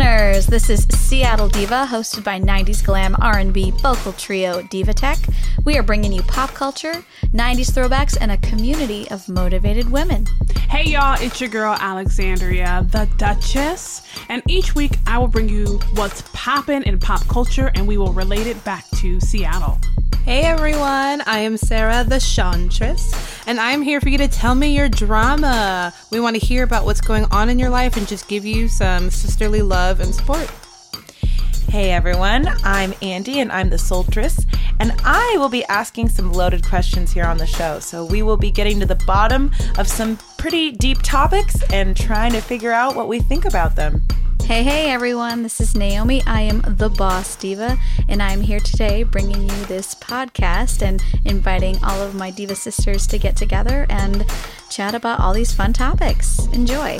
listeners. This is Seattle Diva, hosted by 90s glam R&B vocal trio Diva Tech. We are bringing you pop culture, 90s throwbacks, and a community of motivated women. Hey y'all, it's your girl Alexandria, the Duchess, and each week I will bring you what's poppin' in pop culture and we will relate it back to Seattle. Hey everyone, I am Sarah the Chantress, and I'm here for you to tell me your drama. We want to hear about what's going on in your life and just give you some sisterly love and support. Hey everyone, I'm Andy and I'm the Soltress, and I will be asking some loaded questions here on the show. So we will be getting to the bottom of some pretty deep topics and trying to figure out what we think about them. Hey, hey, everyone. This is Naomi. I am the Boss Diva, and I'm here today bringing you this podcast and inviting all of my Diva sisters to get together and chat about all these fun topics. Enjoy.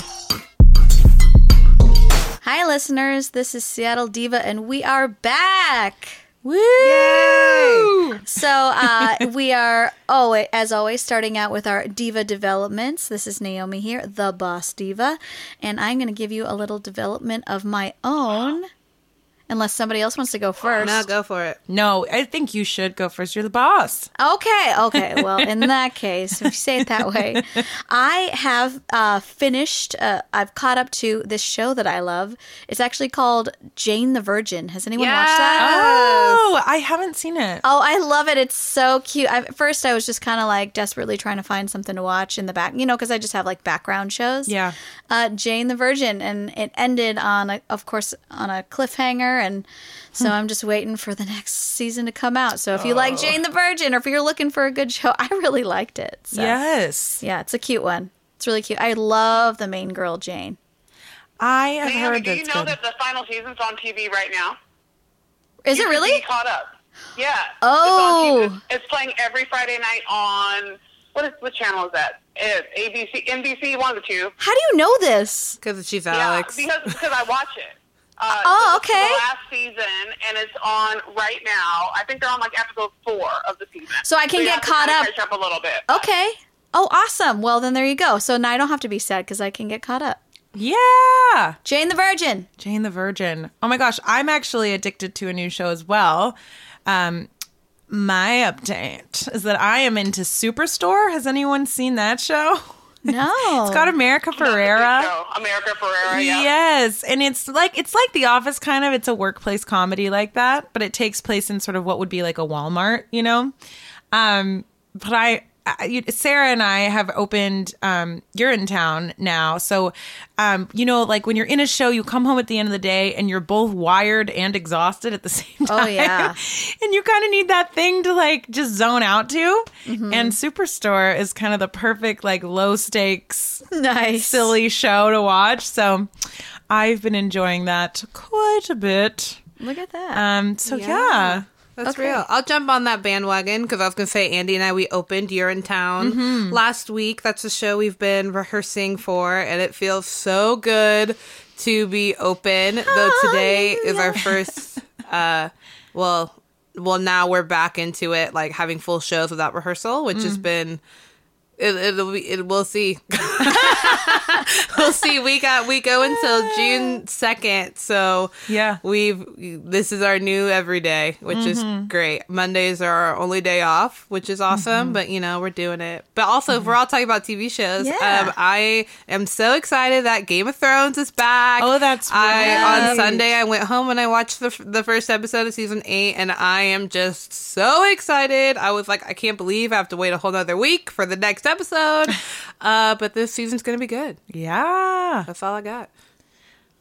Hi, listeners. This is Seattle Diva, and we are back. Woo! So uh, we are, oh, as always, starting out with our diva developments. This is Naomi here, the boss diva, and I'm going to give you a little development of my own. Unless somebody else wants to go first. No, go for it. No, I think you should go first. You're the boss. Okay, okay. Well, in that case, if you say it that way, I have uh, finished. Uh, I've caught up to this show that I love. It's actually called Jane the Virgin. Has anyone watched that? Oh, I haven't seen it. Oh, I love it. It's so cute. I, at first, I was just kind of like desperately trying to find something to watch in the back, you know, because I just have like background shows. Yeah. Uh, Jane the Virgin, and it ended on, a, of course, on a cliffhanger, and so hmm. I'm just waiting for the next season to come out. So if you like oh. Jane the Virgin, or if you're looking for a good show, I really liked it. So, Yes. yeah, it's a cute one. It's really cute. I love the main girl, Jane. I have Naomi, heard do you know good. that the final season's on TV right now? Is You it really? Be caught up. Yeah. Oh. It's, on TV. Oh. it's playing every Friday night on what is what channel is that? It's ABC, NBC, one of the two. How do you know this? Because she's Alex. Yeah, because because I watch it. Uh, Oh, so okay. Last season, and it's on right now. I think they're on like episode four of the season. So I can you get have to caught kinda up. Catch up a little bit. Okay. Oh, awesome. Well, then there you go. So now I don't have to be sad because I can get caught up. Yeah. Jane the Virgin. Jane the Virgin. Oh my gosh, I'm actually addicted to a new show as well. Um, my update is that I am into Superstore. Has anyone seen that show? No. It's got America That's a good Ferrera. America Ferrera. Yeah. Yes, and it's like it's like The Office kind of. It's a workplace comedy like that, but it takes place in sort of what would be like a Walmart, you know. Um, but I, I you- Sarah and I have opened um, town now, so um, you know, like when you're in a show, you come home at the end of the day and you're both wired and exhausted at the same time. Oh, yeah. and you kind of need that thing to like just zone out to. Mm-hmm. And Superstore is kind of the perfect like low stakes nice. silly show to watch. So I've been enjoying that quite a bit. Look at that. Um, so Yeah. yeah. That's Okay. real. I'll jump on that bandwagon because I was going to say, Andy and I, we opened You're in Town Mm-hmm. last week. That's a show we've been rehearsing for, and it feels so good to be open. Though today is our first, uh, well, well, now we're back into it, like having full shows without rehearsal, which Mm. has been. It, it'll be. It, we'll see. we'll see. We got. We go until June second. So Yeah. we've this is our new everyday which is great mondays are our only day off which is awesome but you know we're doing it but also if we're all talking about tv shows Yeah. um, i am so excited that game of thrones is back Oh, that's i on sunday i went home and i watched the, the first episode of season 8 and i am just so excited i was like i can't believe i have to wait a whole nother week for the next episode uh, but this season's gonna be good Yeah. that's all i got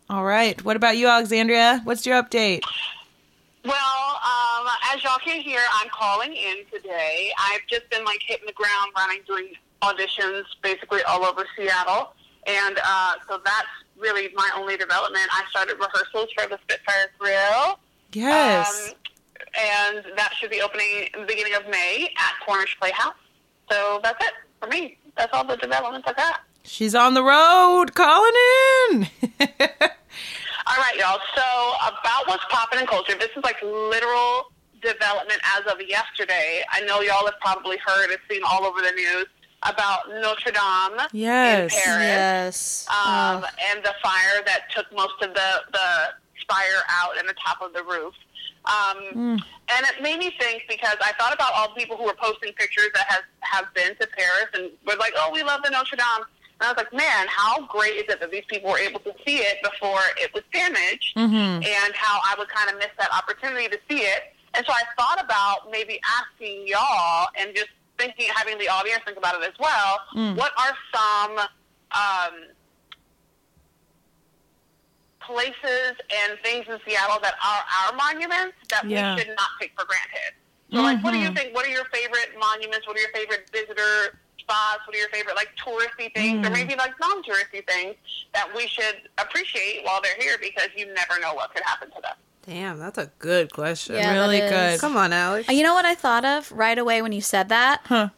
All right. What about you, Alexandria? What's your update? Well, um, as y'all can hear, I'm calling in today. I've just been like hitting the ground running, doing auditions basically all over Seattle, and uh, so that's really my only development. I started rehearsals for the Spitfire Grill, Yes. um, and that should be opening in the beginning of May at Cornish Playhouse. So that's it for me. That's all the developments I got. She's on the road calling in. All right, y'all. So about what's popping in culture, this is like literal development as of yesterday. I know y'all have probably heard, it's been all over the news. about Notre Dame Yes. in Paris. Yes. um, Oh. and the fire that took most of the, the spire out and the top of the roof. Um, And it made me think because I thought about all the people who were posting pictures that have, have been to Paris and were like, oh, we love the Notre Dame. And I was like, man, how great is it that these people were able to see it before it was damaged and how I would kind of miss that opportunity to see it. And so I thought about maybe asking y'all and just thinking, having the audience think about it as well. What are some um, places and things in Seattle that are our monuments that Yeah. we should not take for granted? So, like, what do you think? What are your favorite monuments? What are your favorite visitor spots? What are your favorite, like, touristy things or maybe, like, non touristy things that we should appreciate while they're here because you never know what could happen to them? Damn, that's a good question. Yeah, really good. Come on, Alex. Uh, You know what I thought of right away when you said that? Huh.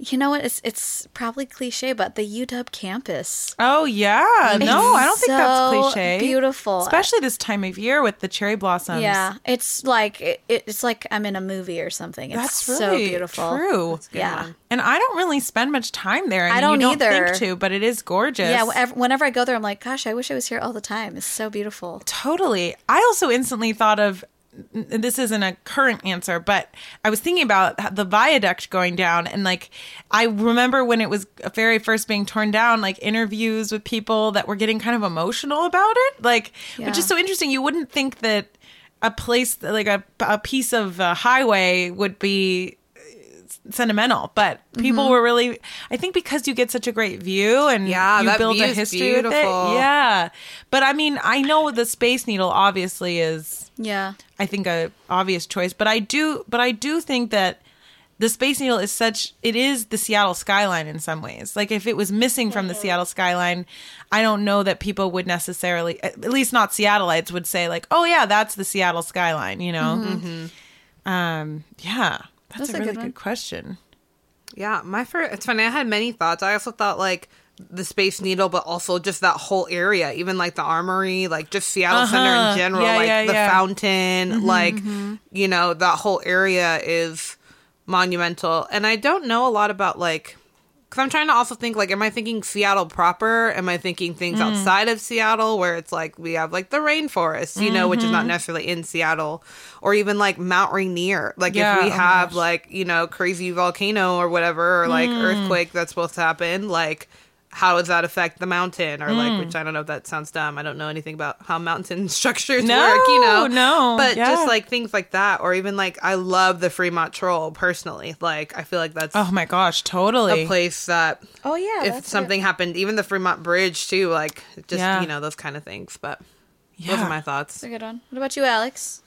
You know what? It's it's probably cliche, but the UW campus. Oh yeah. No, I don't think that's cliche. beautiful. Especially this time of year with the cherry blossoms. Yeah, it's like it, it's like I'm in a movie or something. It's That's so really beautiful. true. Yeah. And I don't really spend much time there. And I don't you don't either. think to, but it is gorgeous. Yeah, whenever, whenever I go there, I'm like, gosh, I wish I was here all the time. It's so beautiful. Totally. I also instantly thought of n- this isn't a current answer, but I was thinking about the viaduct going down and like I remember when it was very first being torn down, like interviews with people that were getting kind of emotional about it, like which is so interesting. You wouldn't think that a place like a a piece of uh, highway would be sentimental, but people Mm-hmm. were really. I think because you get such a great view and Yeah, you build a history with it. beautiful. Yeah, but I mean, I know the Space Needle obviously is, Yeah. I think, a obvious choice, but I do, but I do think that the Space Needle is such. It is the Seattle skyline in some ways. Like if it was missing from the Seattle skyline, I don't know that people would necessarily, at least not Seattleites, would say like, "Oh yeah, that's the Seattle skyline." You know. Um. Yeah. That's, That's a a really good good, question. Yeah, my first. It's funny. I had many thoughts. I also thought like the Space Needle, but also just that whole area, even like the Armory, like just Seattle Center Uh-huh. in general, Yeah, like yeah, the yeah. fountain, like you know that whole area is monumental. And I don't know a lot about like. Because I'm trying to also think, like, am I thinking Seattle proper? Am I thinking things mm-hmm. outside of Seattle where it's like we have like the rainforest, you know, which is not mm-hmm. necessarily in Seattle, or even like Mount Rainier. Like Yeah, if oh we my have like you know crazy volcano or whatever, or like mm. earthquake that's supposed to happen, like how does that affect the mountain? Or like, which mm. I don't know if that sounds dumb. I don't know anything about how mountain structures No, work, you know. no, but yeah. just like things like that, or even like I love the Fremont Troll personally. Like I feel like that's Oh my gosh, totally. a place that Oh yeah. if something happened, even the Fremont Bridge too, like just Yeah. you know those kind of things. But those Yeah. are my thoughts. That's a good one. What about you, Alex?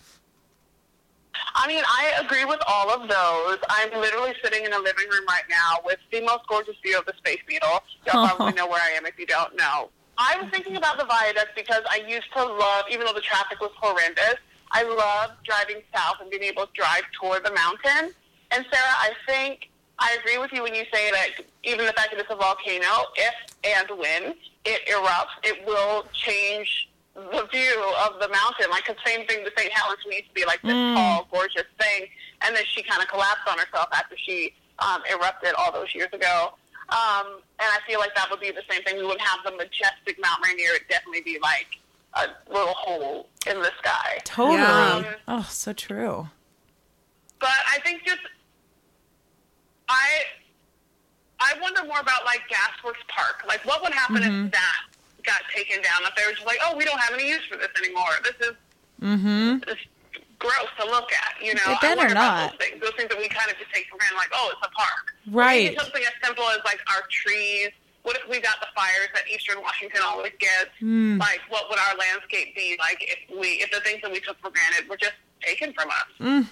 I mean, I agree with all of those. I'm literally sitting in a living room right now with the most gorgeous view of the Space Needle. Y'all probably know where I am if you don't know. I was thinking about the viaduct because I used to love, even though the traffic was horrendous, I love driving south and being able to drive toward the mountain. And Sarah, I think I agree with you when you say that even the fact that it's a volcano, if and when it erupts, it will change the view of the mountain. like the same thing, the St. Helens we used to be like this tall, gorgeous thing, and then she kind of collapsed on herself after she um, erupted all those years ago. Um, and I feel like that would be the same thing. We wouldn't have the majestic Mount Rainier. It'd definitely be like a little hole in the sky. Totally. Yeah. Oh, so true. But I think just I I wonder more about like Gasworks Park. Like, what would happen if that got taken down? If they were just like, oh, we don't have any use for this anymore. This is mm-hmm. this is gross to look at. You know, I better not. those things. Those things that we kind of just take for granted, like, oh, it's a park. Right. Something as simple as like our trees. What if we got the fires that Eastern Washington always gets? Hmm. Like, what would our landscape be like if we, if the things that we took for granted were just taken from us? Mm.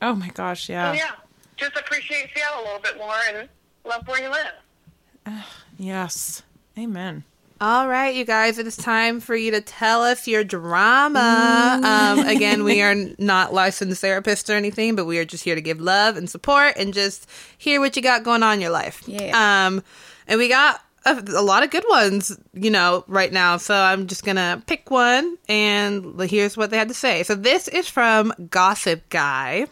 Oh my gosh, yeah. So yeah, just appreciate Seattle a little bit more and love where you live. Yes. Amen. All right, you guys, it is time for you to tell us your drama. Um, again, we are not licensed therapists or anything, but we are just here to give love and support and just hear what you got going on in your life. Yeah. Um, and we got a, a lot of good ones, you know, right now. So I'm just gonna pick one, and here's what they had to say. So this is from Gossip Guy.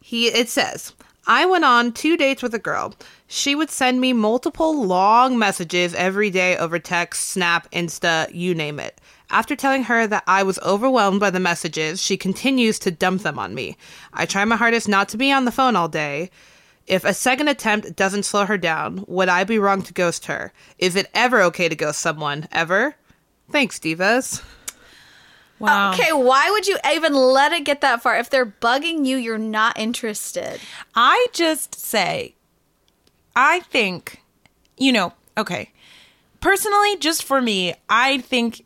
He it says, I went on two dates with a girl. She would send me multiple long messages every day over text, Snap, Insta, you name it. After telling her that I was overwhelmed by the messages, she continues to dump them on me. I try my hardest not to be on the phone all day. If a second attempt doesn't slow her down, would I be wrong to ghost her? Is it ever okay to ghost someone? Ever? Thanks, divas. Wow. Okay, why would you even let it get that far? If they're bugging you, you're not interested. I just say, I think, you know, okay. Personally, just for me, I think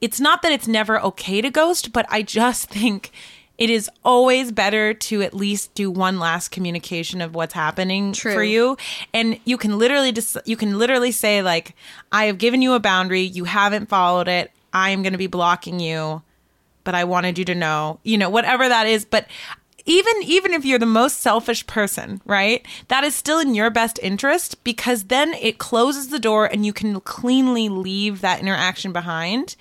it's not that it's never okay to ghost, but I just think it is always better to at least do one last communication of what's happening True. for you and you can literally just you can literally say like i have given you a boundary you haven't followed it i am going to be blocking you but i wanted you to know you know whatever that is but even even if you're the most selfish person right that is still in your best interest because then it closes the door and you can cleanly leave that interaction behind.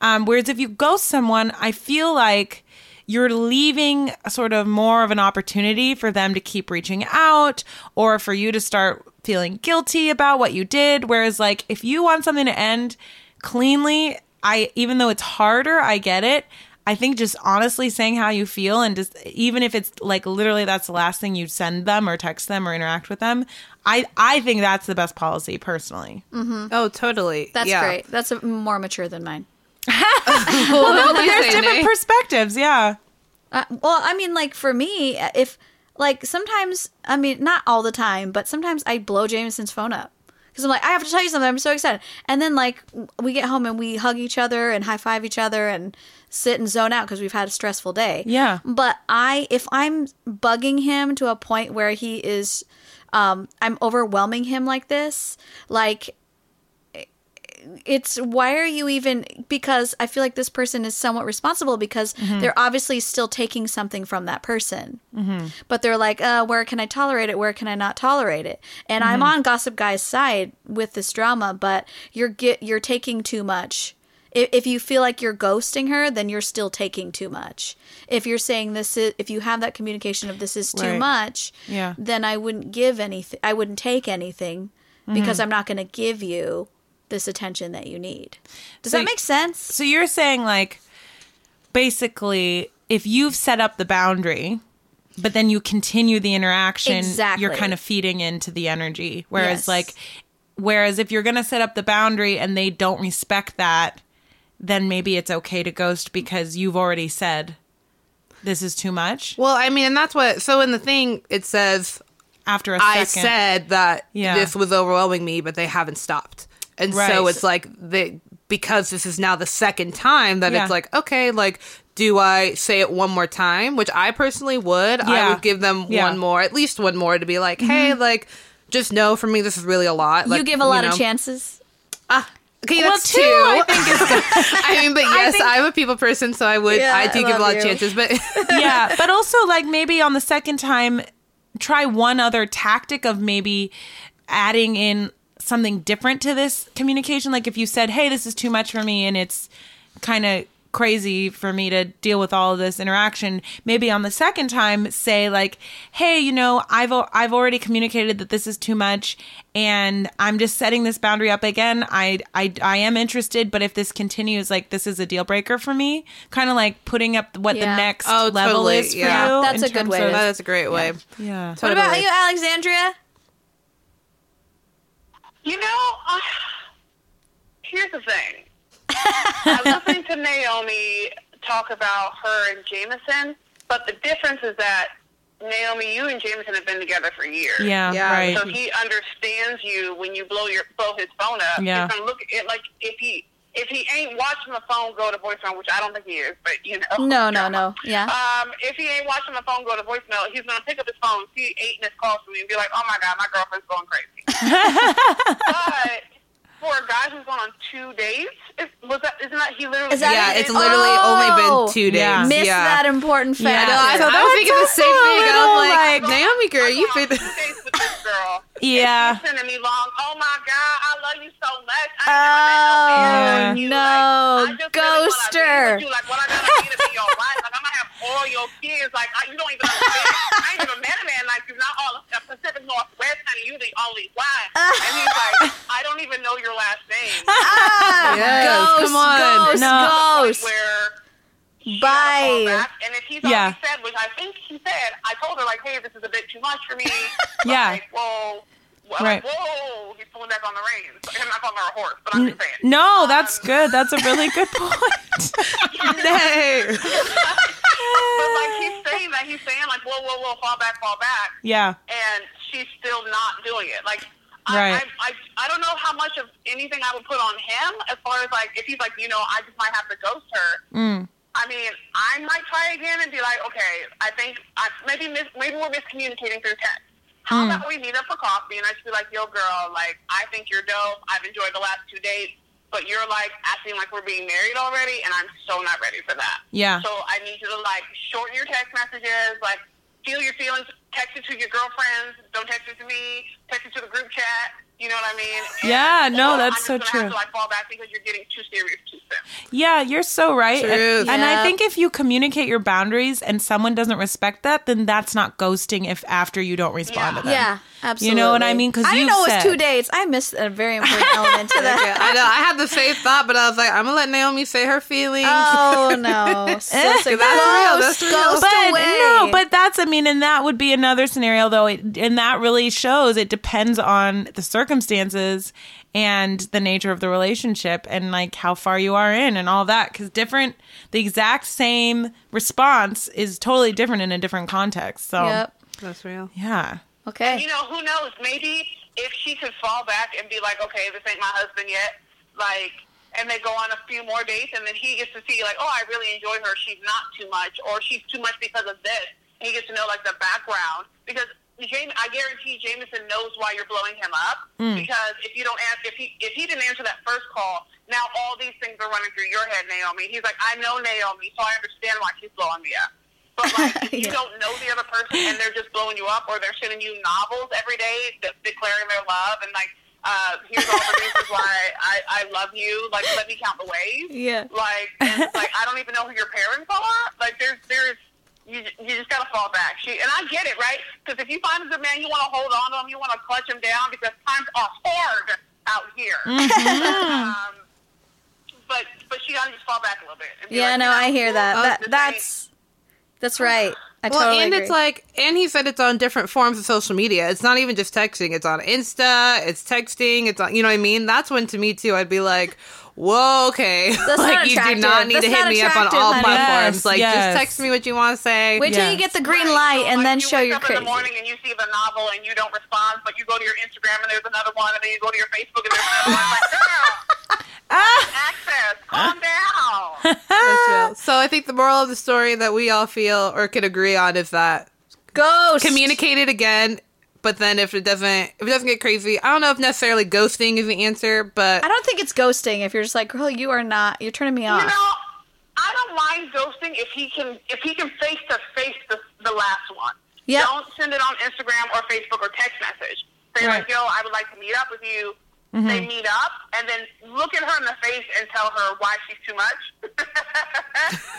Um, whereas if you ghost someone i feel like you're leaving sort of more of an opportunity for them to keep reaching out or for you to start feeling guilty about what you did. Whereas like if you want something to end cleanly i even though it's harder i get it i think just honestly saying how you feel and just even if it's like literally that's the last thing you send them or text them or interact with them i i think that's the best policy personally Oh, totally. That's yeah. great. That's a, more mature than mine. Well, no, but there's different perspectives yeah Uh, well, I mean, like for me, if like sometimes, I mean, not all the time, but sometimes I blow Jameson's phone up because I'm like, I have to tell you something. I'm so excited, and then like we get home and we hug each other and high five each other and sit and zone out because we've had a stressful day. Yeah. But I, if I'm bugging him to a point where he is, um, I'm overwhelming him like this, like it's why are you even because i feel like this person is somewhat responsible because they're obviously still taking something from that person. But they're like uh, where can i tolerate it? Where can i not tolerate it? And i'm on gossip guy's side with this drama but you're get you're taking too much if, if you feel like you're ghosting her then you're still taking too much if you're saying this is if you have that communication of this is too Right. much Yeah. then i wouldn't give anything i wouldn't take anything because mm-hmm. i'm not going to give you this attention that you need. Does So that make sense? So you're saying like basically if you've set up the boundary but then you continue the interaction Exactly. you're kind of feeding into the energy whereas Yes. like whereas if you're going to set up the boundary and they don't respect that then maybe it's okay to ghost because you've already said this is too much Well, I mean, and that's what. So in the thing, it says after a I second I said that Yeah. this was overwhelming me, but they haven't stopped. And Right. so it's like they because this is now the second time that Yeah. it's like okay, like do I say it one more time? Which I personally would. I would give them Yeah. one more, at least one more, to be like, mm-hmm. hey, like just know for me this is really a lot. Like, you give a lot know. of chances. Ah, Okay, Well, that's two, two. I think is good. I mean, but yes, think- I'm a people person, so I would. Yeah, I do I give a lot of chances, but yeah, but also like maybe on the second time, try one other tactic of maybe adding in something different to this communication. Like if you said, "Hey, this is too much for me," and it's kind of crazy for me to deal with all of this interaction maybe on the second time say like hey you know i've i've already communicated that this is too much and i'm just setting this boundary up again i i, I am interested but if this continues like this is a deal breaker for me kind of like putting up what Yeah. the next Oh, level totally, is for yeah. you That's a good terms way of- to- that's a great way. yeah What about you, Alexandria? You know, uh, here's the thing. I was listening to Naomi talk about her and Jameson, but the difference is that Naomi, you and Jameson have been together for years. yeah, Yeah, right So he understands you when you blow your blow his phone up. Yeah. He's gonna look at it like if he if he ain't watching the phone go to voicemail, which I don't think he is, but you know. No, no, no. Yeah. Um, if he ain't watching the phone go to voicemail, he's gonna pick up his phone, see eight missed calls from me, and be like, "Oh my god, my girlfriend's going crazy." but for a guy who's gone on two dates, is, was that isn't that he literally? Is that yeah, it's literally Oh! only been oh. two days. Yeah. Missed yeah. that important Yeah. fact. No, I, So oh I was that's thinking the same thing. I little, was like, like- Naomi, girl, I've you gone on fit girl. yeah. sending me long. Oh my God, I love you so much. I oh, no. no. Like, Ghoster. Really like, what I gotta be to be your wife. Like, I'm gonna have all your kids. Like, I, you don't even understand. I ain't even met a man like you. Not all the uh, Pacific Northwest, and You the only one. and he's like, I don't even know your last name. Ah, yes, ghost, come on. Ghost, no. ghost. Like, where, Bye. got called back. And if he's Yeah. already said, which I think he said, I told her like, hey, this is a bit too much for me. Yeah. Like, whoa. Well, Right. like, whoa, he's pulling back on the reins. I'm not calling her a horse, but I'm just saying. No, that's good. That's a really good point. Nay. But like he's saying that, he's saying like, whoa, whoa, whoa, fall back, fall back. yeah. and she's still not doing it. Like, Right. I, I, I, I don't know how much of anything I would put on him as far as like if he's like, you know, I just might have to ghost her. Mm. I mean, I might try again and be like, okay, I think I, maybe mis- maybe we're miscommunicating through text. How hmm. about we meet up for coffee and I just be like, yo, girl, like I think you're dope. I've enjoyed the last two dates, but you're like acting like we're being married already, and I'm so not ready for that. Yeah. So I need you to like shorten your text messages, like feel your feelings, text it to your girlfriends, don't text it to me, text it to the group chat. You know what I mean? And- Yeah, no, that's I'm so just true. Have to like fall back because you're getting too serious too soon. Yeah, you're so right. Truth. And, and I think if you communicate your boundaries and someone doesn't respect that, then that's not ghosting if after you don't respond to them. Yeah, absolutely. You know what I mean? Because I didn't know it said- was two dates. I missed a very important element to that. I know. I had the same thought, but I was like, I'm gonna let Naomi say her feelings. Oh no! So, so That's real, that's real. ghost But away. no, but that's I mean, and that would be another scenario though, it, and that really shows it depends on the circumstances and the nature of the relationship and like how far you are in and all that because different the exact same response is totally different in a different context so Yep. That's real. yeah Okay. You know, who knows? Maybe if she could fall back and be like, okay, this ain't my husband yet, like, and they go on a few more dates, and then he gets to see, like, oh, I really enjoy her. She's not too much, or she's too much because of this. And he gets to know, like, the background. Because Jamie, I guarantee Jameson knows why you're blowing him up. Because if you don't ask, if he if he didn't answer that first call, now all these things are running through your head, Naomi. He's like, I know Naomi, so I understand why she's blowing me up. But like, if you Yeah. don't know the other person and they're just blowing you up, or they're sending you novels every day de- declaring their love and like, uh, here's all the reasons why I, I love you. Like, let me count the ways. Yeah. Like, and like I don't even know who your parents are. Like, there's there's you you just gotta fall back. She and I get it, right? Because if you find a good man, you want to hold on to him, you want to clutch him down because times are hard out here. um, but but she gotta just fall back a little bit. Yeah, like, no, I hear that. this that ain't- that's that's right. I Well, totally and agree. it's like, and he said it's on different forms of social media. It's not even just texting. It's on Insta. It's texting. It's on, you know what I mean? That's when to me too, I'd be like, whoa, okay. That's like not you do not need That's to hit me up on all honey. platforms. Yes, like yes. just text me what you want to say. Wait till Yeah. you get the green light and like, then you show wake you're up crazy. in the morning and you see the novel and you don't respond, but you go to your Instagram and there's another one, and then you go to your Facebook and there's another one. Like, girl, ah. access, calm down. So I think the moral of the story that we all feel or can agree on is that Ghost. communicate it again. But then if it doesn't, if it doesn't get crazy, I don't know if necessarily ghosting is the answer, but I don't think it's ghosting if you're just like, girl, you are not. You're turning me off. You know, I don't mind ghosting if he can if he can face to face the the last one. Yeah. Don't send it on Instagram or Facebook or text message. Say Right. like, yo, I would like to meet up with you. Mm-hmm. They meet up and then look at her in the face and tell her why she's too much.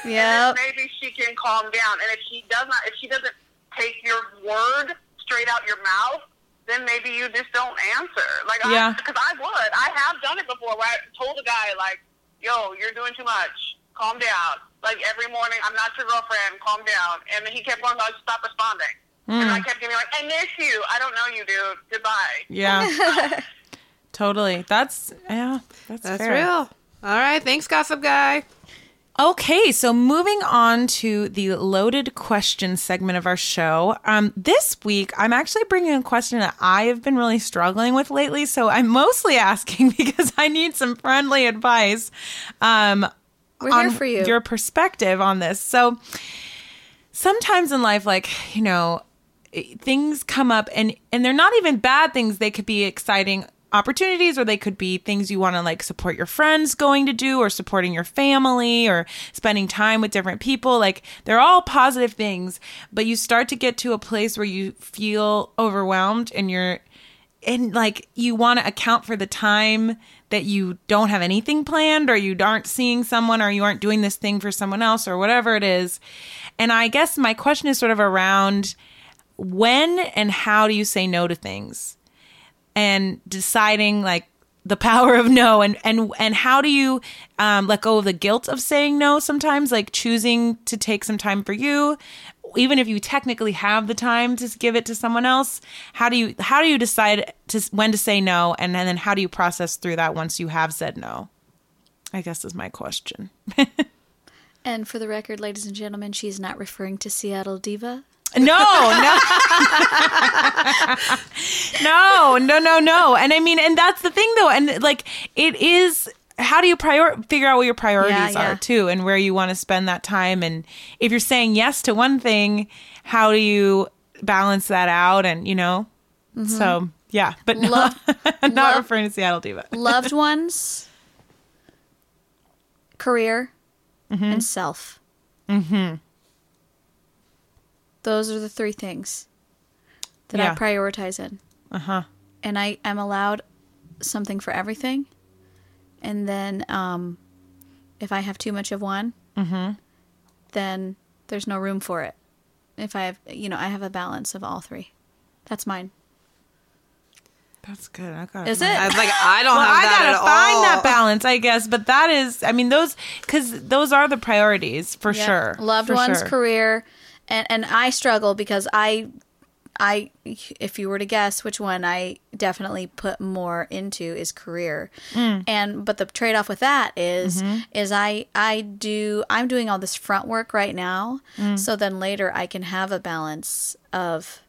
And Yep. then maybe she can calm down. And if she does not, if she doesn't take your word straight out your mouth, then maybe you just don't answer. Like, Yeah. because I, would. I have done it before. Where I told a guy like, "Yo, you're doing too much. Calm down." Like every morning, I'm not your girlfriend. Calm down. And he kept going. I just stop responding. And hmm. I kept getting like, "I miss you. I don't know you, dude. Goodbye." yeah totally that's yeah that's, that's fair. real. All right. Thanks, Gossip Guy. Okay, so moving on to the loaded question segment of our show. Um, this week, I'm actually bringing a question that I have been really struggling with lately. So I'm mostly asking because I need some friendly advice. Um, We're on here for you. Your perspective on this. So sometimes in life, like you know, things come up, and and they're not even bad things. They could be exciting opportunities or they could be things you want to like support your friends going to do or supporting your family or spending time with different people like they're all positive things but you start to get to a place where you feel overwhelmed and you're and like you want to account for the time that you don't have anything planned or you aren't seeing someone or you aren't doing this thing for someone else or whatever it is. And I guess my question is sort of around when and how do you say no to things? And deciding like the power of no and and and how do you um, let go of the guilt of saying no sometimes? Like choosing to take some time for you even if you technically have the time to give it to someone else how do you how do you decide to when to say no and, and then how do you process through that once you have said no? I guess is my question. And for the record, ladies and gentlemen, she's not referring to Seattle Diva. No, no. no, no, no, no. And I mean, and that's the thing though. And like, it is, how do you prior figure out what your priorities Yeah, yeah. are too and where you want to spend that time? And if you're saying yes to one thing, how do you balance that out? And, you know, so yeah, but no, Love- not love- referring to Seattle Diva. Loved ones, career, and self. Mm-hmm. Those are the three things that Yeah. I prioritize in. Uh huh. and I I'm allowed something for everything. And then um, if I have too much of one, then there's no room for it. If I have, you know, I have a balance of all three. That's mine. That's good. I got Is it? I was like, I don't well, have I that gotta at find all. that balance, I guess. But that is, I mean, those because those are the priorities for Yeah. sure. Loved for ones, sure. career, and and I struggle because I, I, if you were to guess which one I definitely put more into is career, Mm. and but the trade off with that is- Mm-hmm. is I I do I'm doing all this front work right now, Mm. so then later I can have a balance of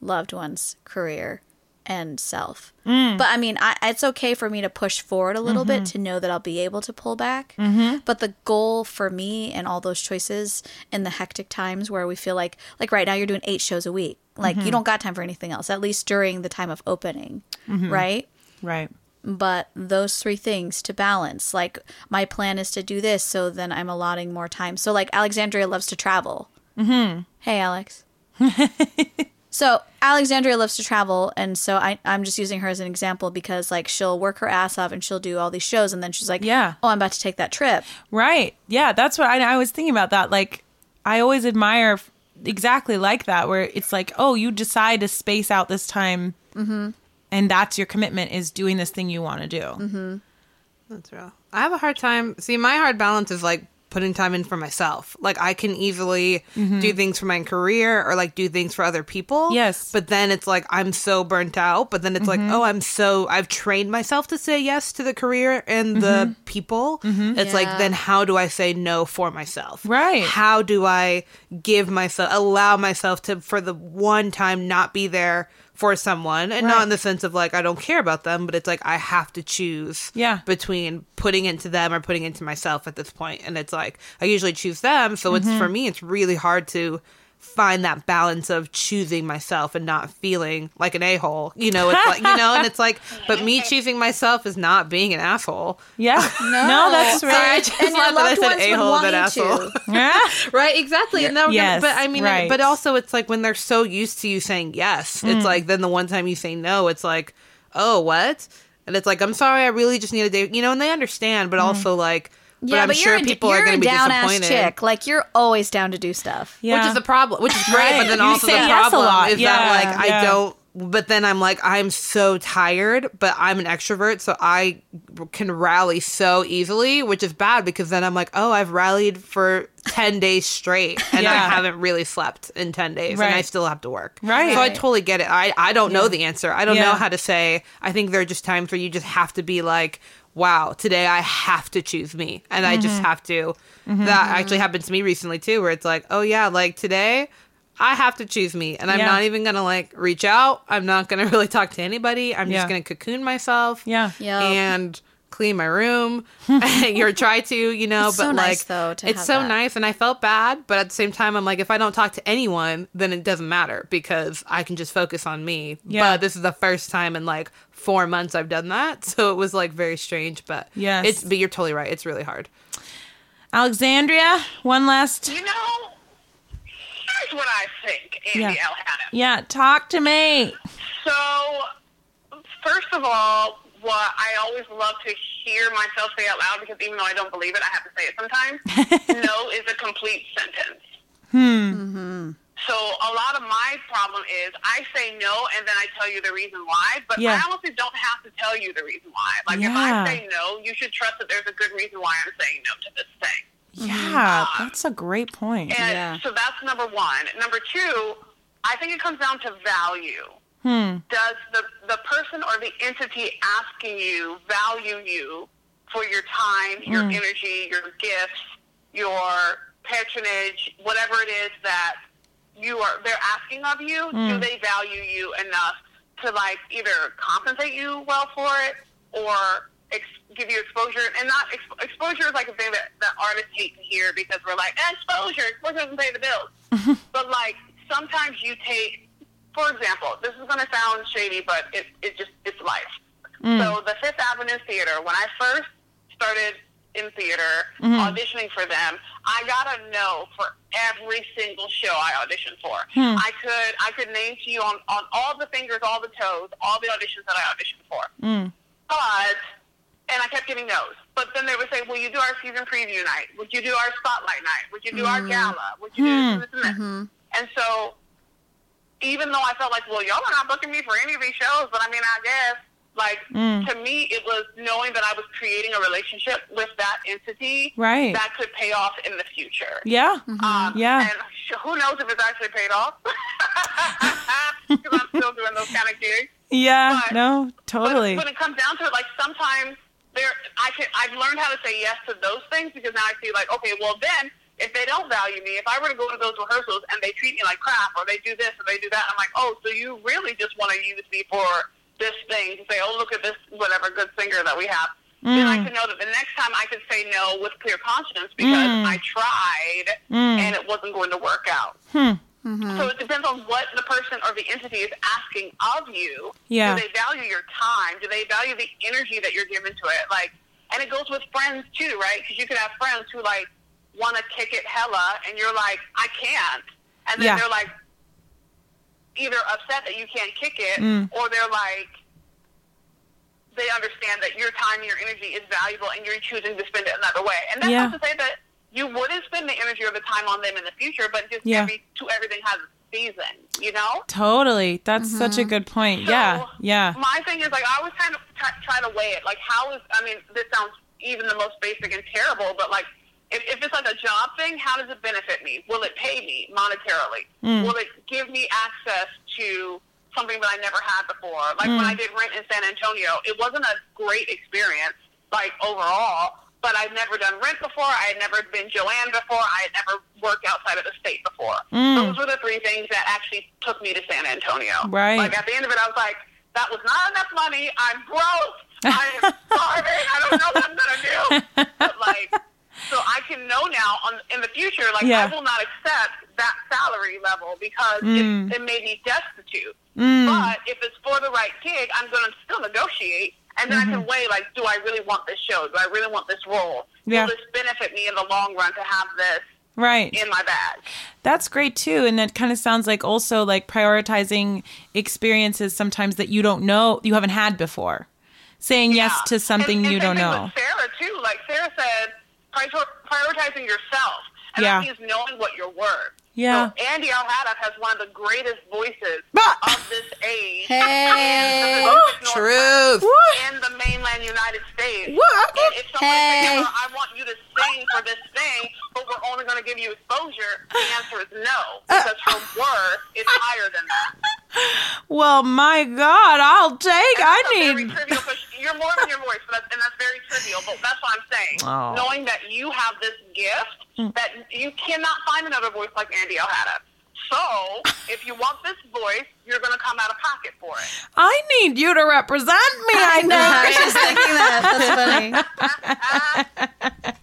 loved ones, career, and self. Mm. But I mean, I, it's okay for me to push forward a little Mm-hmm. bit to know that I'll be able to pull back. Mm-hmm. But the goal for me and all those choices in the hectic times where we feel like, like right now, you're doing eight shows a week. Like Mm-hmm. you don't got time for anything else, at least during the time of opening, Mm-hmm. right? Right. But those three things to balance, like my plan is to do this, so then I'm allotting more time. So like Alexandria loves to travel. Mm-hmm. Hey, Alex. so Alexandria loves to travel, and so I, I'm just using her as an example because like she'll work her ass off and she'll do all these shows, and then she's like, Yeah. oh, I'm about to take that trip. Right. Yeah, that's what I, I was thinking about that. Like, I always admire exactly like that, where it's like, oh, you decide to space out this time, mm-hmm. and that's your commitment is doing this thing you want to do. Mm-hmm. That's real. I have a hard time. See, my hard balance is like putting time in for myself. Like I can easily mm-hmm. do things for my career or like do things for other people. Yes. But then it's like I'm so burnt out. But then it's like, mm-hmm. oh, I'm so I've trained myself to say yes to the career and the mm-hmm. people. It's like then how do I say no for myself? Right. How do I give myself allow myself to for the one time not be there for someone and not in the sense of like I don't care about them, but it's like I have to choose Yeah. between putting into them or putting into myself at this point. And it's like i usually choose them so it's mm-hmm. for me it's really hard to find that balance of choosing myself and not feeling like an a-hole you know it's like you know and it's like but me choosing myself is not being an asshole Yeah. No, that's Sorry, I right. just And your that I loved said ones would a-hole want than you asshole. to. Yeah. right exactly and then Yes, but i mean right. but also it's like when they're so used to you saying yes Mm. it's like then the one time you say no it's like oh what and it's like i'm sorry i really just need a day you know and they understand but also like but yeah, i'm but sure you're, a- people you're are going to be down ass disappointed chick. Like you're always down to do stuff. Yeah. which is the problem which is great Right. but then You also the say yes a problem lot. is Yeah, that like yeah. i don't but then i'm like i'm so tired but i'm an extrovert so i can rally so easily which is bad because then i'm like oh i've rallied for 10 days straight and i haven't really slept in 10 days and i still have to work Right. so i totally get it i, I don't know the answer i don't Yeah. know how to say i think there are just times where you just have to be like wow today i have to choose me and i Mm-hmm. just have to that actually happened to me recently too where it's like oh yeah like today I have to choose me, and I'm Yeah. not even gonna like reach out. I'm not gonna really talk to anybody. I'm Yeah. just gonna cocoon myself, Yeah. Yeah. and clean my room. You're try to, you know, It's but so like nice, though, to it's have so that. nice, and I felt bad, but at the same time, I'm like, if I don't talk to anyone, then it doesn't matter because I can just focus on me. Yeah. But this is the first time in like four months I've done that, so it was like very strange. But Yes. it's but you're totally right. It's really hard. Alexandria, one last. You know, here's what I think, Andy Yeah. Elhannon. Yeah, talk to me. So, first of all, what I always love to hear myself say out loud because even though I don't believe it, I have to say it sometimes. no is a complete sentence. Hmm. So a lot of my problem is I say no and then I tell you the reason why, but Yeah. I honestly don't have to tell you the reason why. Like if I say no, you should trust that there's a good reason why I'm saying no to this thing. Yeah, that's a great point. And Yeah. so that's number one. Number two, I think it comes down to value. Hmm. Does the, the person or the entity asking you value you for your time, your Hmm. energy, your gifts, your patronage, whatever it is that you are they're asking of you, Hmm. do they value you enough to like either compensate you well for it or ex- give you exposure? And not ex- exposure is like a thing that, that artists hate to hear because we're like eh, exposure, exposure doesn't pay the bills. but like sometimes you take, for example, this is going to sound shady, but it it just it's life. So the Fifth Avenue Theater, when I first started in theater, auditioning for them, I got a no for every single show I auditioned for. Hmm. I could I could name to you on, on all the fingers, all the toes, all the auditions that I auditioned for. Hmm. But and I kept getting no's. But then they would say, "Will you do our season preview night? Would you do our spotlight night? Would you do our hmm. gala? Would you do this and this?" Mm-hmm. And so, even though I felt like, "Well, y'all are not booking me for any of these shows," but I mean, I guess like to me, it was knowing that I was creating a relationship with that entity Right. that could pay off in the future. Yeah. Um, Yeah. And sh- who knows if it's actually paid off? Because I'm still doing those kind of gigs. Yeah. But- No, But totally. when it comes down to it, like sometimes there, I can, I've learned how to say yes to those things because now I see like, okay, well then, if they don't value me, if I were to go to those rehearsals and they treat me like crap or they do this or they do that, I'm like, oh, so you really just want to use me for this thing to say, oh, look at this whatever good singer that we have. Then I mm. can know that the next time I could say no with clear conscience because mm. I tried mm. and it wasn't going to work out. Hmm. Mm-hmm. So it depends on what the person or the entity is asking of you. Yeah. Do they value your time? Do they value the energy that you're giving to it? Like, and it goes with friends too, right? Because you could have friends who like want to kick it hella, and you're like, I can't, and then Yeah. they're like either upset that you can't kick it, Mm. or they're like they understand that your time and your energy is valuable, and you're choosing to spend it another way. And that's Yeah. not to say that you wouldn't spend the energy or the time on them in the future, but just Yeah. every to everything has a season, you know. Totally. That's such a good point. yeah. So, Yeah. My thing is like I always kind of try, try to weigh it. Like how is I mean this sounds even the most basic and terrible, but like if, if it's like a job thing, how does it benefit me? Will it pay me monetarily? Mm. Will it give me access to something that I never had before? Like when Mm. I did Rent in San Antonio, it wasn't a great experience like overall. But I'd never done Rent before. I had never been Joanne before. I had never worked outside of the state before. Mm. Those were the three things that actually took me to San Antonio. Right. Like at the end of it, I was like, that was not enough money. I'm broke. I am starving. I don't know what I'm gonna do. But like, so I can know now on in the future, like Yeah. I will not accept that salary level because Mm. it, it made me destitute. Mm. But if it's for the right gig, I'm gonna still negotiate. And then I Mm-hmm. can weigh, like, do I really want this show? Do I really want this role? Yeah. Will this benefit me in the long run to have this Right. in my bag? That's great too. And that kind of sounds like also like prioritizing experiences sometimes that you don't know, you haven't had before. Saying yes to something And- and you don't know. Sarah too, like Sarah said, prioritizing yourself, and Yeah. that means knowing what you're worth. Yeah. So Andy Al-Hadaf has one of the greatest voices Ah! of this age. Hey. in the Truth. Northwest, In the mainland United States. What? And if someone Hey. says, "Oh, I want you to sing for this thing, but we're only going to give you exposure, the answer is no, because her worth is higher than that. Well, my God, I'll take. And I that's a very need. trivial. You're more than your voice, that's, and that's very trivial. But that's what I'm saying. Oh. Knowing that you have this gift hmm. that you cannot find another voice like Andy O'Hara. So, if you want this voice, you're going to come out of pocket for it. I need you to represent me. I I was know. just thinking that. That's funny.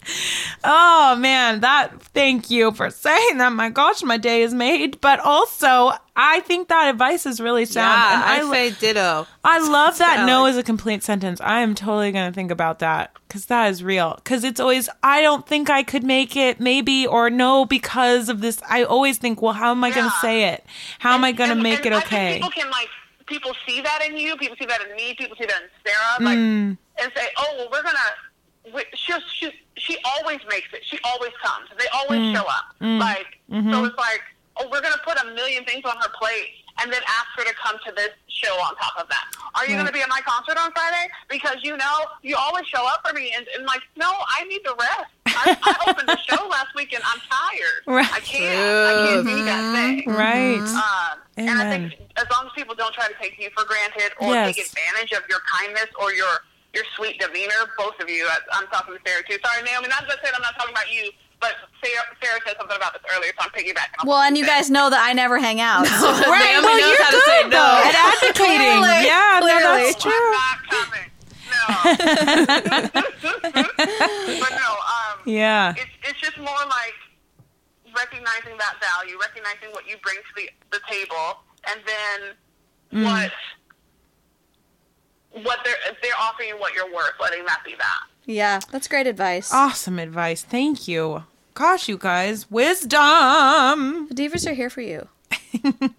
Oh man, that. Thank you for saying that. My gosh, my day is made. But also, I think that advice is really sound. Yeah, and I, lo- say ditto. I love that Alex. no is a complete sentence. I am totally going to think about that because that is real. Because it's always, I don't think I could make it, maybe, or no, because of this. I always think, well, how am I going to say it? How am I going to make and it I think okay? people can like people see that in you. People see that in me. People see that in Sarah. Like Mm. and say, oh well, we're gonna. We, she, she she always makes it. She always comes. They always Mm. show up. Like so, it's like oh, we're going to put a million things on her plate and then ask her to come to this show on top of that. Are you going to be at my concert on Friday? Because you know, you always show up for me, and, and like, no, I need to rest. I, I opened the show last week, and I'm tired. Right. I can't. I can't do that thing. Right. Um, and I think as long as people don't try to take you for granted or Yes. take advantage of your kindness or your your sweet demeanor, both of you. I, I'm talking to Sarah too. Sorry, Naomi. Not I said I'm not talking about you, but Sarah, Sarah said something about this earlier, so I'm piggybacking. off Well, and you said. guys know that I never hang out. so- Right. Naomi well, knows you're how to say good no. though at advocating. Clearly. yeah, no, Clearly. that's true. I'm not coming. No. but no. Um, Yeah. it's it's just more like recognizing that value, recognizing what you bring to the the table, and then Mm. what what they're they're offering you what you're worth, letting that be that. Yeah, that's great advice. Awesome advice. Thank you. Gosh, you guys, wisdom. The divas are here for you.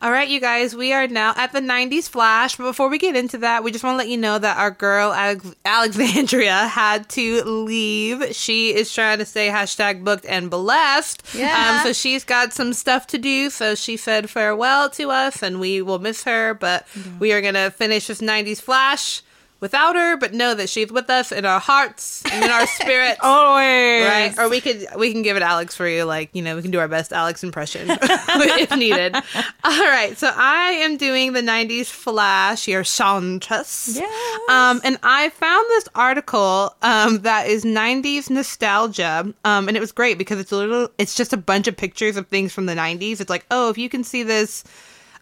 All right, you guys, we are now at the 90s flash. But before we get into that, we just want to let you know that our girl Alex- Alexandria had to leave. She is trying to say hashtag booked and blessed. Yeah. Um, so she's got some stuff to do. So she said farewell to us and we will miss her. But we are going to finish this 90s flash without her, but know that she's with us in our hearts and in our spirits. Always. Right, or we could we can give it Alex for you. Like you know, we can do our best Alex impression if needed. All right, so I am doing the '90s Flash, your Chantress. Yes. Um, and I found this article um that is '90s nostalgia. Um, and it was great because it's a little, it's just a bunch of pictures of things from the '90s. It's like, oh, if you can see this.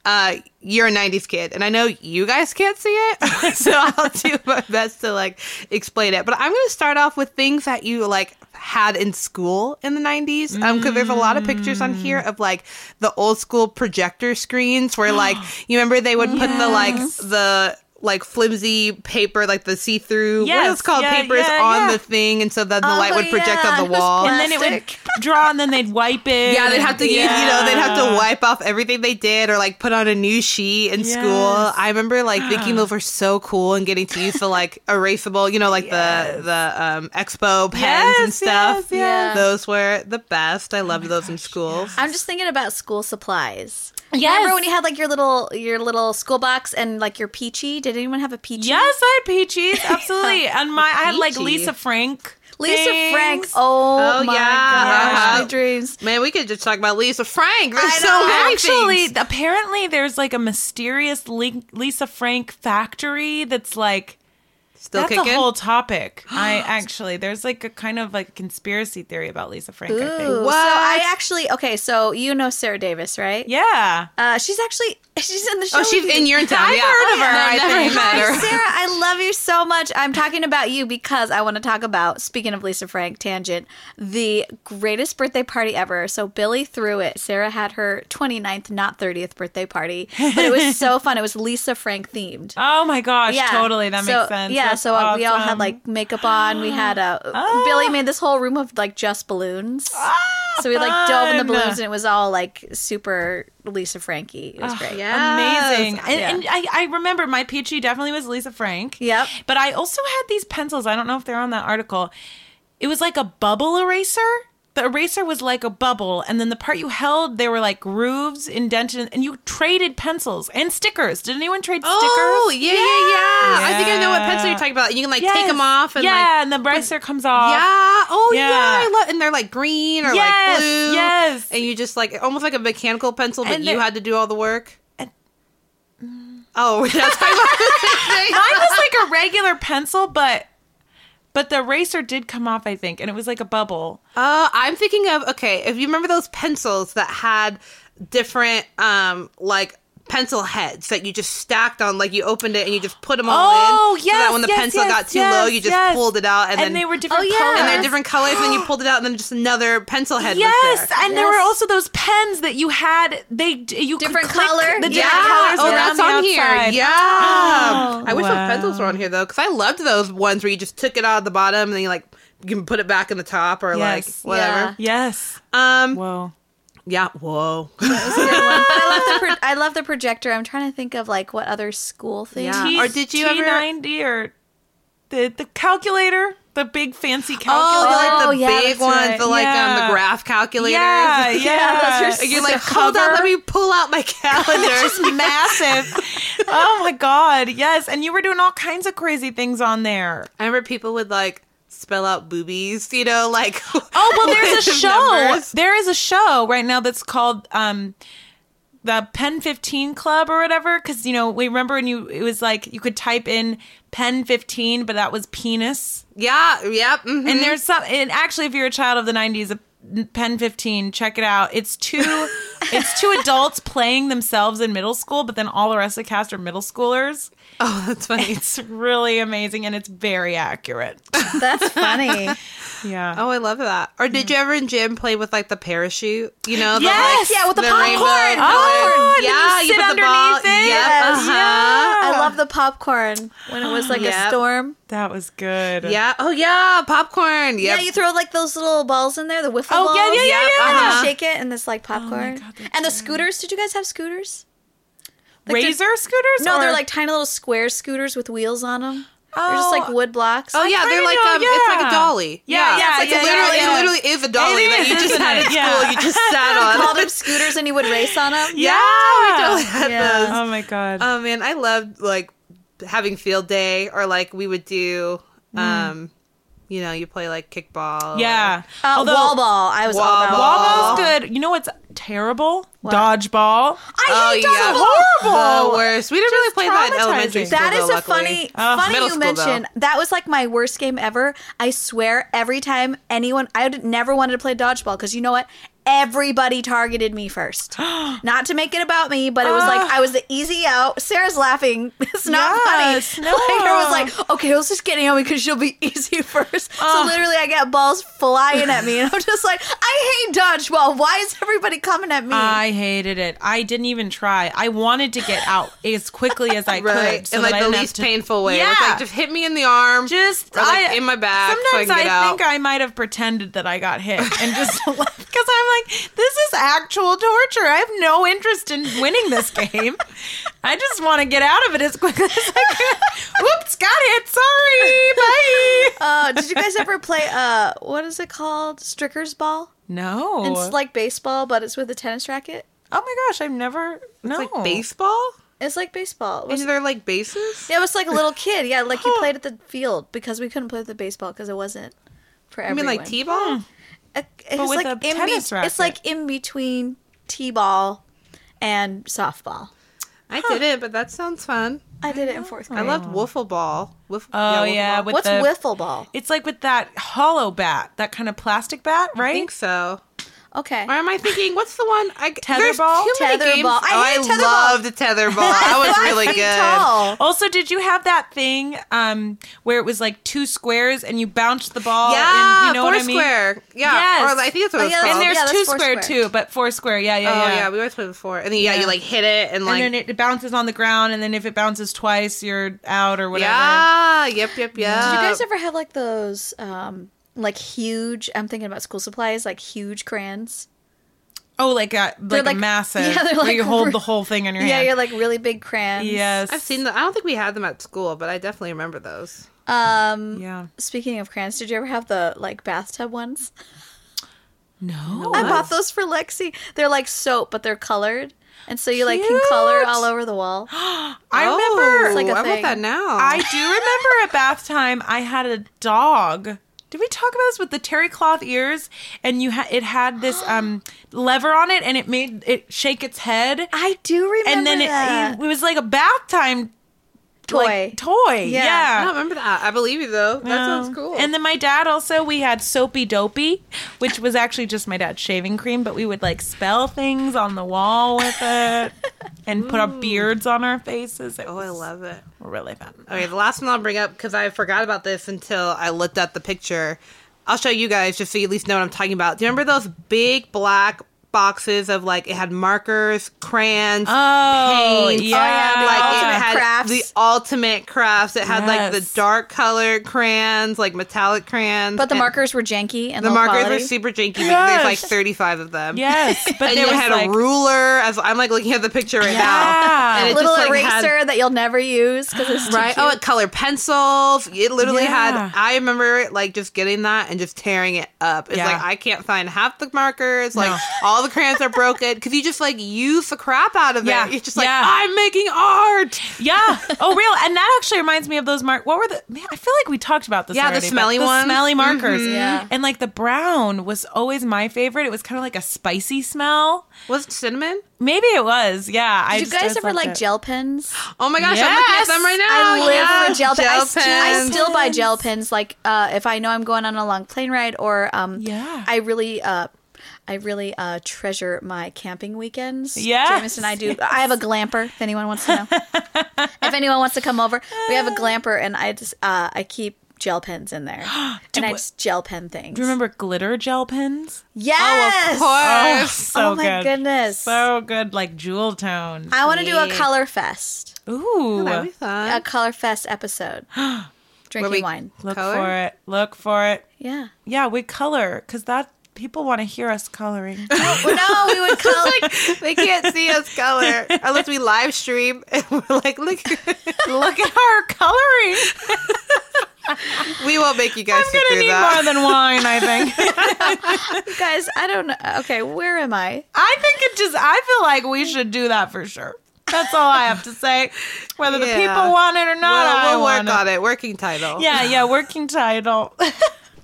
Uh, you're a 90s kid and i know you guys can't see it so i'll do my best to like explain it. But i'm gonna start off with things that you like had in school in the 90s um because there's a lot of pictures on here of like the old school projector screens where like you remember they would put the like the like flimsy paper like the see-through what Yes, is called yeah, papers yeah, on yeah. the thing and so then the Oh, light would project yeah, on the wall And then it would draw, and then they'd wipe it. yeah, they'd have to use, you know, they'd have to wipe off everything they did or like put on a new sheet in school. I remember like thinking those were so cool and getting to use the like erasable, you know, like the the um expo pens and stuff. yes, yes. Those were the best. I loved those in schools. I'm just thinking about school supplies. Yes. Remember when you had like your little your little school box and like your peachy? Did anyone have a peachy? Yes, I had peachies. Absolutely. And my, I had like Lisa Frank. Lisa things. Frank. Oh, Oh, my yeah. gosh, my dreams. Man, we could just talk about Lisa Frank. There's I so know. many Actually, things. apparently, there's like a mysterious Lisa Frank factory that's like Still that's kicking. a whole topic. I actually there's like a kind of like conspiracy theory about Lisa Frank. I think. Ooh, What? So I actually okay. So you know Sarah Davis, right? Yeah. Uh, she's actually she's in the show. oh, she's in your town. I've yeah. heard of her, No, I never think. met Hi, her. Sarah, I love you so much. I'm talking about you because I want to talk about, speaking of Lisa Frank, tangent, the greatest birthday party ever. So Billy threw it. Sarah had her 29th, not 30th birthday party, but it was so fun. It was Lisa Frank themed. Oh my gosh, Yeah. totally. That so, makes sense. Yeah, That's so uh, we all had like makeup on. We had a Ah. Billy made this whole room of like just balloons. so we like dove in the balloons, and it was all like super Lisa Frankie. It was great. Yeah. amazing. And, Yeah. and I, I remember my peachy definitely was Lisa Frank. Yep. But I also had these pencils. I don't know if they're on that article. It was like a bubble eraser. The eraser was like a bubble, and then the part you held, they were like grooves indented, and you traded pencils and stickers. Did anyone trade stickers? Oh, stickers? yeah, yeah, yeah, I think I know what Yeah. pencil you're talking about. You can like take them off and yeah, like and the eraser comes off. Yeah. Oh yeah. Yeah. I love, and they're like green or Yes, like blue. yes. And you just like almost like a mechanical pencil, but you had to do all the work. And- Oh, we're not talking about the same thing. Mine was like a regular pencil, but but the eraser did come off, I think, and it was like a bubble. Uh, I'm thinking of okay. If you remember those pencils that had different um like pencil heads that you just stacked on, like you opened it and you just put them all Oh, in. so that when the yes, pencil yes, got too yes, low, you just yes. pulled it out, and, And, then they were different Oh, yeah. colors. and they're different colors. and then you pulled it out, and then just another pencil head. Yes, was there. and there were also those pens that you had. They you Different click color? The Yeah. different colors Oh, that's the on here. Yeah. Oh, I wish wow. those pencils were on here though, because I loved those ones where you just took it out of the bottom and then you like you can put it back in the top or like Yes. whatever. Yes. Um. Whoa. Yeah. Whoa. That was a good one. But I love the pro- I love the projector. I'm trying to think of like what other school things. Yeah. T- Or did you ever- T90 or the the calculator? the big fancy Oh, calculator. the, like the Oh, yeah, big that's ones, right. the like um, the graph calculators. yeah, yeah. Yeah, those You're like, the hold on, let me pull out my calendar. It's massive. oh my god, yes. And you were doing all kinds of crazy things on there. I remember people would like spell out boobies, you know, like Oh well, there's a show. numbers. There is a show right now that's called um the Pen 15 Club or whatever. Because you know, we remember when you it was like you could type in Pen 15, but that was penis. Yeah, yep. mhm. And there's some. And actually, if you're a child of the '90s, Pen 15, check it out. It's two. it's two adults playing themselves in middle school, but then all the rest of the cast are middle schoolers. oh, that's funny. It's really amazing and it's very accurate. That's funny. Yeah. Oh, I love that. Or did you ever in gym play with like the parachute? You know, the, Yes! like, Yeah, with the popcorn. rainbow Oh, colored- and yeah, you you sit put the ball. underneath it. Yep, uh-huh. I love the popcorn when it was like a storm. That was good. Yeah. Oh yeah, popcorn. Yep. Yeah, you throw like those little balls in there, the wiffle Oh, balls. yeah, yeah, yeah, yeah. And uh-huh. you shake it, and this like popcorn. God, that's and the scooters. Did you guys have scooters? Like, Razor scooters? No, they're like tiny little square scooters with wheels on them. oh, They're just like wood blocks. Oh yeah, they're like know, um, it's like a dolly. Yeah, yeah, it's like yeah, a literally, yeah. it literally is a dolly It that is, you just isn't had it? at school. Yeah. You just sat on. Call them scooters, and you would race on them. Yeah. we totally had Yeah. those. Oh my god. Oh man, I loved like having field day or like we would do um you know, you play like kickball. or- yeah. Uh, Although wall ball. I was all Wall about ball. ball. Wall ball's good. You know what's terrible? Dodgeball. I Oh hate yeah. dodgeball. The worst. We didn't really play that in elementary school. That is though, a luckily. funny, Oh, funny you school, though. That was like my worst game ever. I swear, every time anyone, I would never wanted to play dodgeball because you know what? Everybody targeted me first. not to make it about me, but it was like I was the easy out. Sarah's laughing. It's not Yes, funny. no. Like, I was like, okay, let's just get Naomi because she'll be easy first. So literally, I got balls flying at me, and I'm just like, I hate dodgeball. Why is everybody coming at me? I hated it. I didn't even try. I wanted to get out as quickly as I Right. could. so in like the didn't least to- painful way. Yeah. It's like just hit me in the arm. just or, like, I, in my back so I Sometimes can get out. think I might have pretended that I got hit and just because I'm like, this is actual torture. I have no interest in winning this game. I just want to get out of it as quickly as I can. Whoops, got hit. Sorry. Bye. uh, did you guys ever play? Uh, what is it called? Stricker's ball. No. It's like baseball, but it's with a tennis racket. oh my gosh, I've never. No. It's like baseball. It's like baseball. It was, And they're like bases. yeah, it was like a little kid. Yeah, like you played at the field because we couldn't play with the baseball because it wasn't for everyone. I mean like t-ball. It, it was with like a in be- racket. It's like in between t-ball and softball. I did it, but that sounds fun. I did it in fourth grade. I loved wiffle ball. Wiff- Oh wiffle yeah, ball. with What's the, wiffle ball? It's like with that hollow bat, that kind of plastic bat, right? I right? think so. Okay. Or am I thinking? What's the one? I, there's Tetherball? Too many Tetherball. games. I oh, hated I tetherball. loved the tetherball. That was really good. Also, did you have that thing um, where it was like two squares and you bounced the ball? Yeah, and, you know four what I mean? square. Yeah, Yes. or I think that's what Oh, it's yeah, called. And there's Yeah, two square square. too, but four square. Yeah, yeah, oh yeah. yeah. we always played before. And then yeah, Yeah. you like hit it and and like then it, it bounces on the ground, and then if it bounces twice, you're out or whatever. yeah, yep, yep, yep. Did you guys ever have like those, um, like huge? I'm thinking about school supplies, like huge crayons. Oh, like a like, like- a massive. yeah, they're where like you hold the whole thing in your Yeah, hand. Yeah, you're like really big crayons. yes, I've seen them. I don't think we had them at school, but I definitely remember those. Um, Yeah. speaking of crayons, did you ever have the like bathtub ones? No. I bought those for Lexi. They're like soap, but they're colored, and so you like can color all over the wall. I oh, remember. like a I want that now. I do remember at bath time I had a dog. Did we talk about this with the terry cloth ears? And you had it had this um lever on it, and it made it shake its head, I do remember and then that. it, it was like a bath time toy. like, toy. Yeah. Yeah. I don't remember that. I believe you though. That sounds cool. And then my dad also, we had Soapy Dopey, which was actually just my dad's shaving cream, but we would like spell things on the wall with it and put up beards on our faces. It oh, I love it. really fun. Okay, the last one I'll bring up because I forgot about this until I looked at the picture. I'll show you guys just so you at least know what I'm talking about. Do you remember those big black boxes of like it had markers, crayons, Oh, paints, oh, yeah. the like it had crafts. the ultimate crafts. It had like the dark colored crayons, like metallic crayons. but the markers were janky and The markers quality. were super janky. because There's like 35 of them. Yes, but and there it had like, a ruler. As I'm like looking at the picture right Yeah. now, and a it little just like eraser had that you'll never use because it's too right. Oh, cute. Oh, it colored pencils. It literally Yeah. had. I remember like just getting that and just tearing it up. It's Yeah. like I can't find half the markers. Like No. all the crayons are broken because you just like use the crap out of Yeah. it. You're just like Yeah. I'm making art. Yeah. Oh, real. And that actually reminds me of those mark. What were the? Man, I feel like we talked about this. Yeah, the already, but smelly the. Smelly markers. Mhm. Yeah. And like the brown was always my favorite. It was kind of like a spicy smell. Was it cinnamon? Maybe it was. Yeah. I Did you guys always ever like it. gel pens? Oh my gosh, yes. I'm looking at them right now. I live Yeah. for gel, pens. I, st- I still buy gel pens. Like uh, if I know I'm going on a long plane ride, or um, Yeah. I really. Uh, I really uh, treasure my camping weekends. Yeah, Jameson and I do. I have a glamper. If anyone wants to know, if anyone wants to come over, we have a glamper, and I just uh, I keep gel pens in there, and I just gel pen things. Do you remember glitter gel pens? Yes. oh, Of course. Oh, so oh my good. goodness. So good, like jewel tone. I want to do a color fest. Ooh. That'd be fun. A color fest episode. Drinking wine. Look Color? for it. Look for it. Yeah. Yeah, we color because that people want to hear us coloring. No, we would color. they can't see us color unless we live stream and we're like, look, Look at our coloring. we won't make you guys I'm gonna need that. more than wine. I think. Guys, I don't know. Okay, where am I? I think it just. I feel like we should do that for sure. That's all I have to say. Whether the people want it or not, Well, I we'll want work on it. Working title. Yeah, yeah. Working title.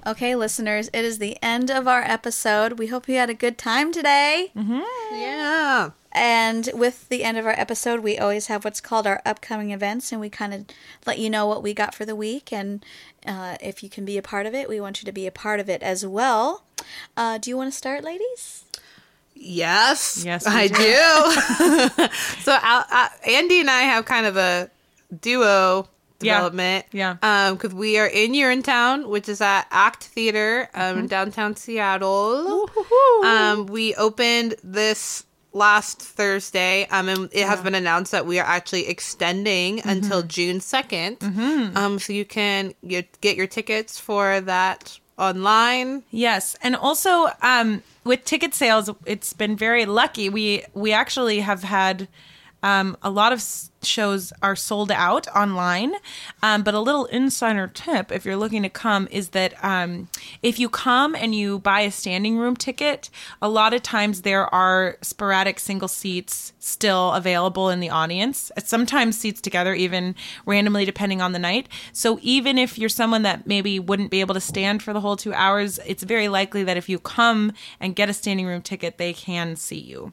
Okay, listeners, it is the end of our episode. We hope you had a good time today. Yeah. And with the end of our episode, we always have what's called our upcoming events, and we kind of let you know what we got for the week. And uh, if you can be a part of it, we want you to be a part of it as well. Uh, do you want to start, ladies? Yes. Yes, I do. so Al- uh, Andy and I have kind of a duo Yeah. Development. Yeah. Um, because we are in Urinetown, which is at Act Theater, um, in downtown Seattle. Um, we opened this last Thursday. Um, and it has been announced that we are actually extending until June 2nd. Um, so you can get, get your tickets for that online. Yes, and also um, with ticket sales, it's been very lucky. We we actually have had um, a lot of shows are sold out online. Um, but a little insider tip, if you're looking to come, is that um, if you come and you buy a standing room ticket, a lot of times there are sporadic single seats still available in the audience. Sometimes seats together, even randomly depending on the night. So even if you're someone that maybe wouldn't be able to stand for the whole two hours, it's very likely that if you come and get a standing room ticket, they can see you.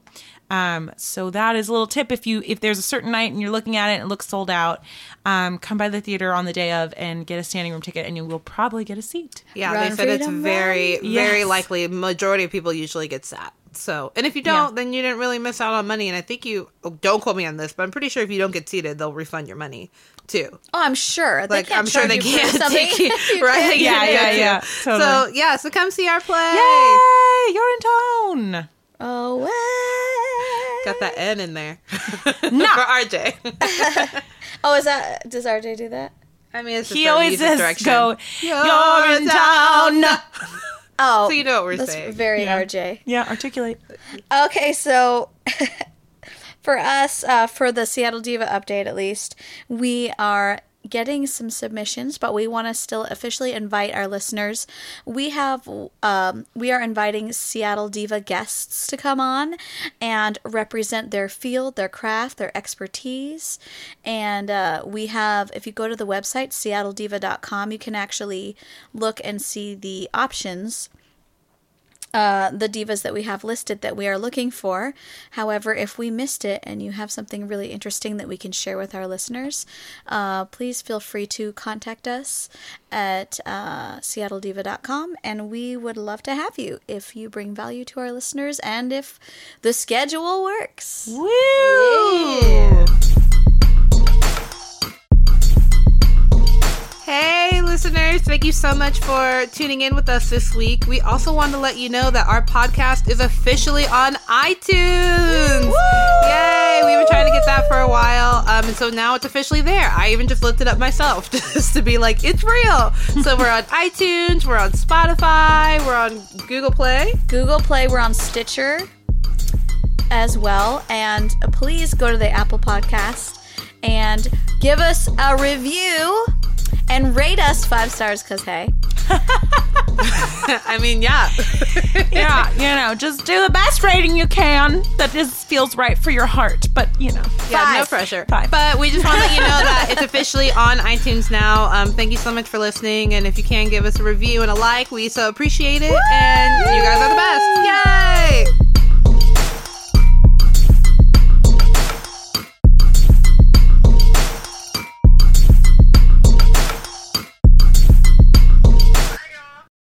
Um, so that is a little tip. If you if there's a certain night and you're looking at it and it looks sold out, um, come by the theater on the day of and get a standing room ticket, and you will probably get a seat. Yeah, Run, they said it's freedom, very, very Yes. likely. Majority of people usually get sat. So, and if you don't, Yeah. then you didn't really miss out on money. And I think you oh, don't quote me on this, but I'm pretty sure if you don't get seated, they'll refund your money too. Oh, I'm sure. Like I'm sure they you can't take you right. can't Yeah, yeah, yeah, totally. So yeah, so come see our play. Yay! You're in town. Oh, Got that N in there No. for RJ. Oh, is that? Does RJ do that? I mean, it's just He always music says, direction. "Go, you're in town." Oh, So you know what we're that's saying. very Yeah. RJ. Yeah, articulate. Okay, so for us, uh, for the Seattle Diva update at least, we are getting some submissions, but we want to still officially invite our listeners. We have, um, we are inviting Seattle Diva guests to come on and represent their field, their craft, their expertise. And uh, we have, if you go to the website, seattlediva.com, you can actually look and see the options uh, the divas that we have listed that we are looking for. However, if we missed it and you have something really interesting that we can share with our listeners, uh, please feel free to contact us at uh, seattlediva.com and we would love to have you if you bring value to our listeners and if the schedule works. Woo! Hey, listeners, thank you so much for tuning in with us this week. We also want to let you know that our podcast is officially on iTunes. Yay! We've been trying trying to get that for a while, um, and so now it's officially there. I even just looked it up myself just to be like, it's real. So we're on iTunes, we're on Spotify, we're on Google Play. Google Play, we're on Stitcher as well. And please go to the Apple Podcast and give us a review and rate us five stars because, hey, I mean, yeah. yeah, you know, just do the best rating you can that just feels right for your heart. But you know, Yeah, no pressure. Five. But we just want to let you know that it's officially on iTunes now. Um, thank you so much for listening. And if you can give us a review and a like, we so appreciate it. And you guys are the best. Yay!